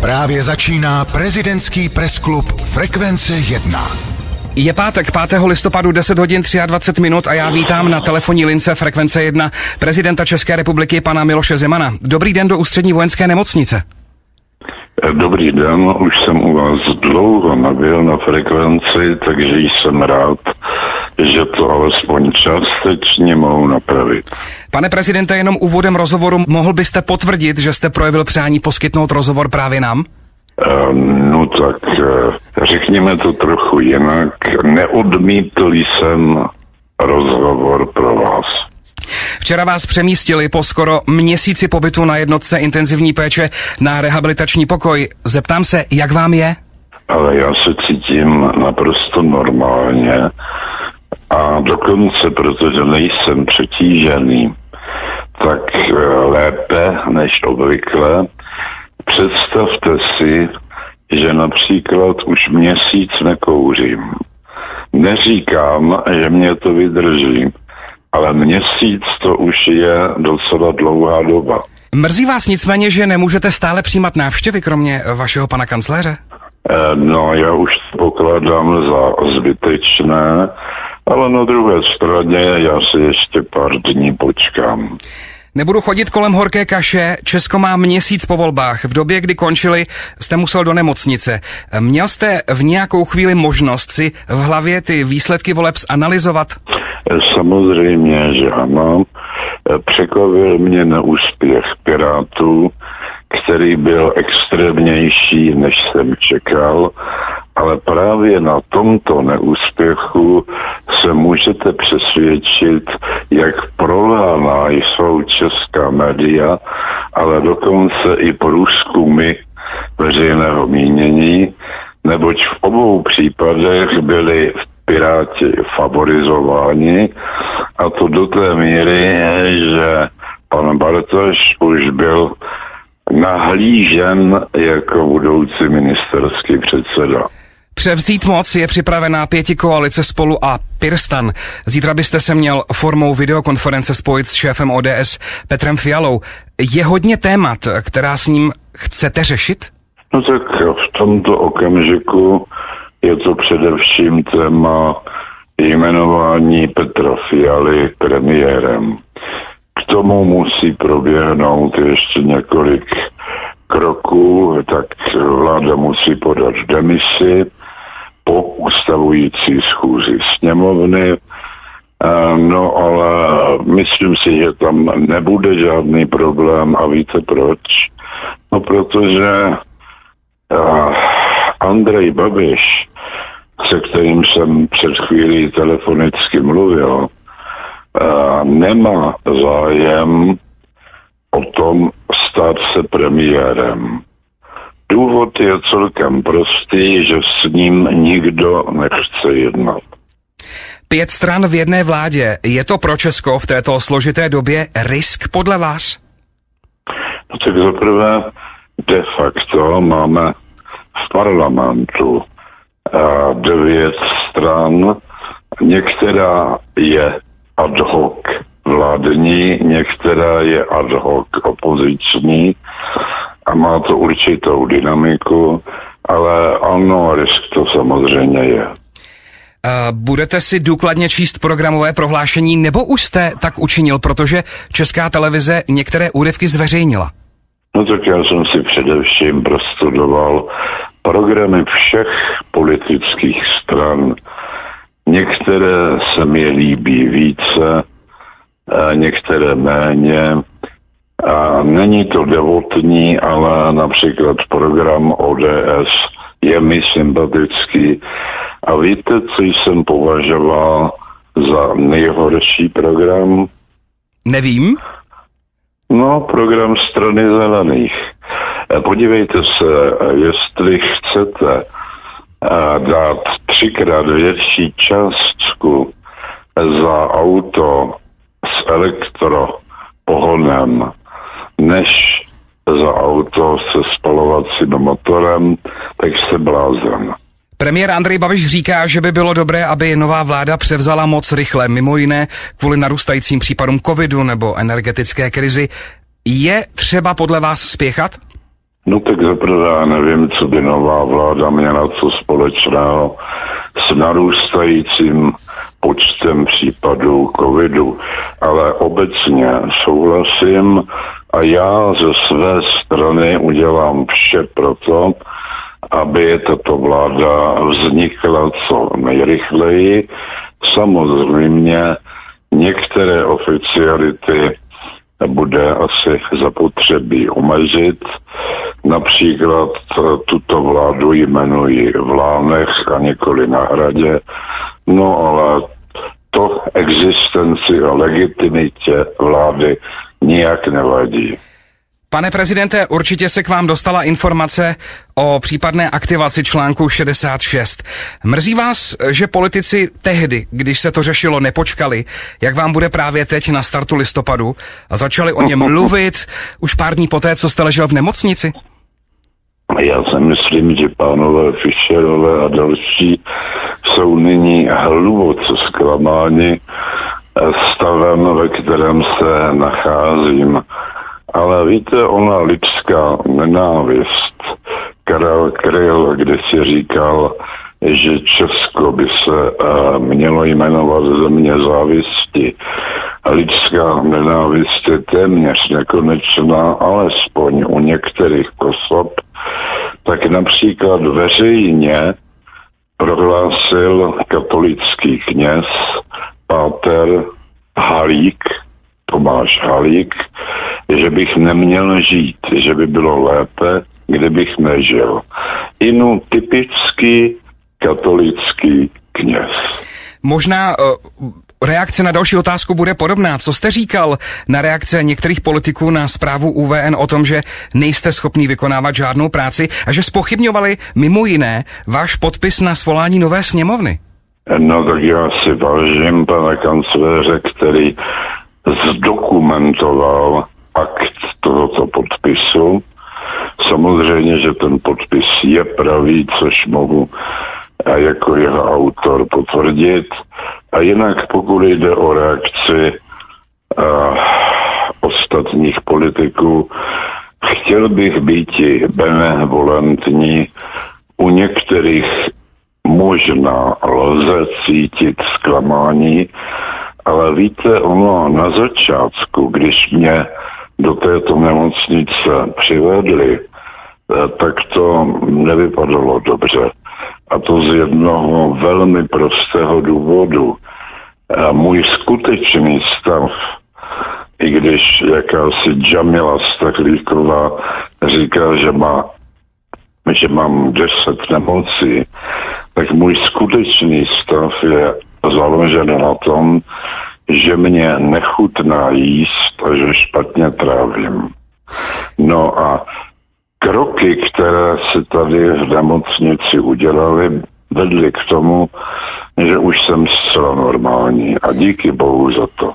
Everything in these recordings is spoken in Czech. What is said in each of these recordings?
Právě začíná prezidentský presklub Frekvence 1. Je pátek 5. listopadu 10 hodin 23 minut a já vítám na telefonní lince Frekvence 1 prezidenta České republiky pana Miloše Zemana. Dobrý den do ústřední vojenské nemocnice. Dobrý den, už jsem u vás dlouho nebyl na frekvenci, takže jsem rád, že to alespoň částečně mohu napravit. Pane prezidente, jenom úvodem rozhovoru mohl byste potvrdit, že jste projevil přání poskytnout rozhovor právě nám? Ehm, no tak eh, řekněme to trochu jinak. Neodmítl jsem rozhovor pro vás. Včera vás přemístili po skoro měsíci pobytu na jednotce intenzivní péče na rehabilitační pokoj. Zeptám se, jak vám je? Ale já se cítím naprosto normálně a dokonce, protože nejsem přetížený, tak eh, lépe než obvykle. Představte si, že například už měsíc nekouřím. Neříkám, že mě to vydrží, ale měsíc to už je docela dlouhá doba. Mrzí vás nicméně, že nemůžete stále přijímat návštěvy, kromě vašeho pana kancléře? Eh, no, já už to pokládám za zbytečné, ale na druhé straně já si ještě pár dní počkám. Nebudu chodit kolem horké kaše, Česko má měsíc po volbách. V době, kdy končili, jste musel do nemocnice. Měl jste v nějakou chvíli možnost si v hlavě ty výsledky voleb zanalizovat? Samozřejmě, že ano. Překvapil mě neúspěch Pirátů, který byl extrémnější, než jsem čekal, ale právě na tomto neúspěchu se můžete přesvědčit, jak proláná jsou česká média, ale dokonce i průzkumy veřejného mínění, neboť v obou případech byli Piráti favorizováni a to do té míry, že pan Bartoš už byl nahlížen jako budoucí ministerský předseda. Převzít moc je připravená pěti koalice spolu a Pirstan. Zítra byste se měl formou videokonference spojit s šéfem ODS Petrem Fialou. Je hodně témat, která s ním chcete řešit? No tak v tomto okamžiku je to především téma jmenování Petra Fialy premiérem. Tomu musí proběhnout ještě několik kroků, tak vláda musí podat demisi po ustavující schůzi sněmovny. No ale myslím si, že tam nebude žádný problém a víte proč? No protože Andrej Babiš, se kterým jsem před chvílí telefonicky mluvil, nemá zájem o tom stát se premiérem. Důvod je celkem prostý, že s ním nikdo nechce jednat. Pět stran v jedné vládě. Je to pro Česko v této složité době risk podle vás? No tak zaprvé de facto máme v parlamentu devět stran. Některá je ad hoc vládní, některá je ad hoc opoziční a má to určitou dynamiku, ale ano, risk to samozřejmě je. Budete si důkladně číst programové prohlášení, nebo už jste tak učinil, protože Česká televize některé úryvky zveřejnila? No tak já jsem si především prostudoval programy všech politických stran. Některé se mi líbí více, některé méně. A není to devotní, ale například program ODS je mi sympatický. A víte, co jsem považoval za nejhorší program? Nevím. No, program strany zelených. Podívejte se, jestli chcete dát třikrát větší částku za auto s elektropohonem než za auto se spalovacím motorem, tak jste blázen. Premiér Andrej Babiš říká, že by bylo dobré, aby nová vláda převzala moc rychle, mimo jiné kvůli narůstajícím případům covidu nebo energetické krizi. Je třeba podle vás spěchat? No tak zaprvé nevím, co by nová vláda měla co společného s narůstajícím počtem případů covidu, ale obecně souhlasím a já ze své strany udělám vše proto, aby tato vláda vznikla co nejrychleji. Samozřejmě některé oficiality bude asi zapotřebí omezit. Například tuto vládu jmenují v Lánech a nikoli na hradě. No ale to existenci a legitimitě vlády nijak nevadí. Pane prezidente, určitě se k vám dostala informace o případné aktivaci článku 66. Mrzí vás, že politici tehdy, když se to řešilo, nepočkali, jak vám bude právě teď na startu listopadu a začali o něm mluvit už pár dní poté, co jste ležel v nemocnici? Já si myslím, že pánové Fischerové a další jsou nyní hluboce zklamáni stavem, ve kterém se nacházím. Ale víte, ona lidská nenávist, Karel Kryl, si říkal, že Česko by se uh, mělo jmenovat země závisti. A lidská nenávist je téměř nekonečná, alespoň u některých osob, tak například veřejně prohlásil katolický kněz Páter Halík, Tomáš Halík, že bych neměl žít, že by bylo lépe, kdybych nežil. Inu typický katolický kněz. Možná uh, reakce na další otázku bude podobná. Co jste říkal na reakce některých politiků na zprávu UVN o tom, že nejste schopný vykonávat žádnou práci a že spochybňovali mimo jiné váš podpis na svolání nové sněmovny? No tak já si vážím pana kancléře, který zdokumentoval akt tohoto podpisu. Samozřejmě, že ten podpis je pravý, což mohu a jako jeho autor potvrdit. A jinak pokud jde o reakci uh, ostatních politiků, chtěl bych být benevolentní. U některých možná lze cítit zklamání, ale víte, ono na začátku, když mě do této nemocnice přivedli, eh, tak to nevypadalo dobře. A to z jednoho velmi prostého důvodu. Můj skutečný stav, i když jakási Jamila Staklíková říká, že má že mám deset nemocí, tak můj skutečný stav je založen na tom, že mě nechutná jíst a že špatně trávím. No a kroky, které se tady v nemocnici udělali, vedly k tomu, že už jsem zcela normální a díky bohu za to.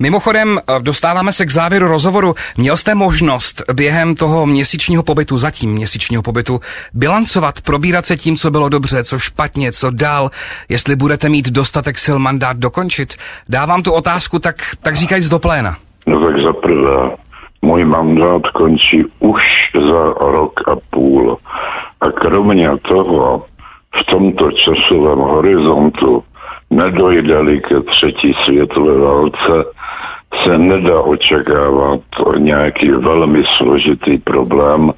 Mimochodem, eh, dostáváme se k závěru rozhovoru. Měl jste možnost během toho měsíčního pobytu, zatím měsíčního pobytu, bilancovat, probírat se tím, co bylo dobře, co špatně, co dál, jestli budete mít dostatek sil mandát dokončit. Dávám tu otázku, tak, tak říkajíc do pléna. No tak za prvé, můj mandát končí už za rok a půl. A kromě toho, v tomto časovém horizontu nedojde-li ke třetí světové válce, se nedá očekávat nějaký velmi složitý problém,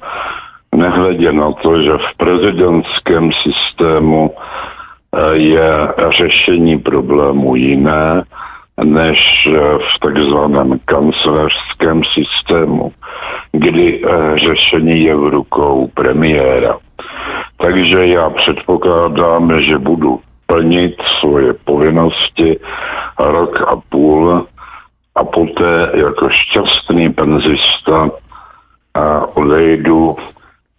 nehledě na to, že v prezidentském systému eh, je řešení problému jiné než eh, v takzvaném kancelářském systému, kdy eh, řešení je v rukou premiéra. Takže já předpokládám, že budu plnit svoje povinnosti rok a půl a poté jako šťastný penzista a odejdu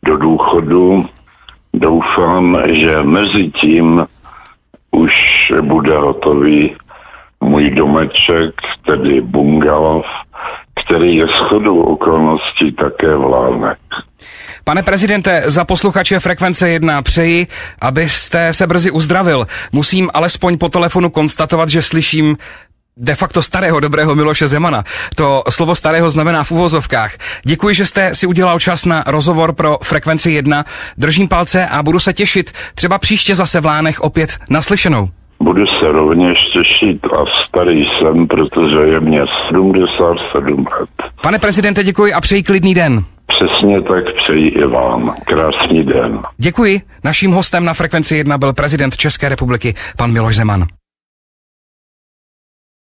do důchodu. Doufám, že mezi tím už bude hotový můj domeček, tedy bungalov, který je shodou okolností také v Lánech. Pane prezidente, za posluchače Frekvence 1 přeji, abyste se brzy uzdravil. Musím alespoň po telefonu konstatovat, že slyším de facto starého dobrého Miloše Zemana. To slovo starého znamená v uvozovkách. Děkuji, že jste si udělal čas na rozhovor pro Frekvenci 1. Držím palce a budu se těšit třeba příště zase v Lánech opět naslyšenou. Budu se rovněž těšit a starý jsem, protože je mě 77 let. Pane prezidente, děkuji a přeji klidný den. Přesně tak přeji i vám. Krásný den. Děkuji. Naším hostem na Frekvenci 1 byl prezident České republiky, pan Miloš Zeman.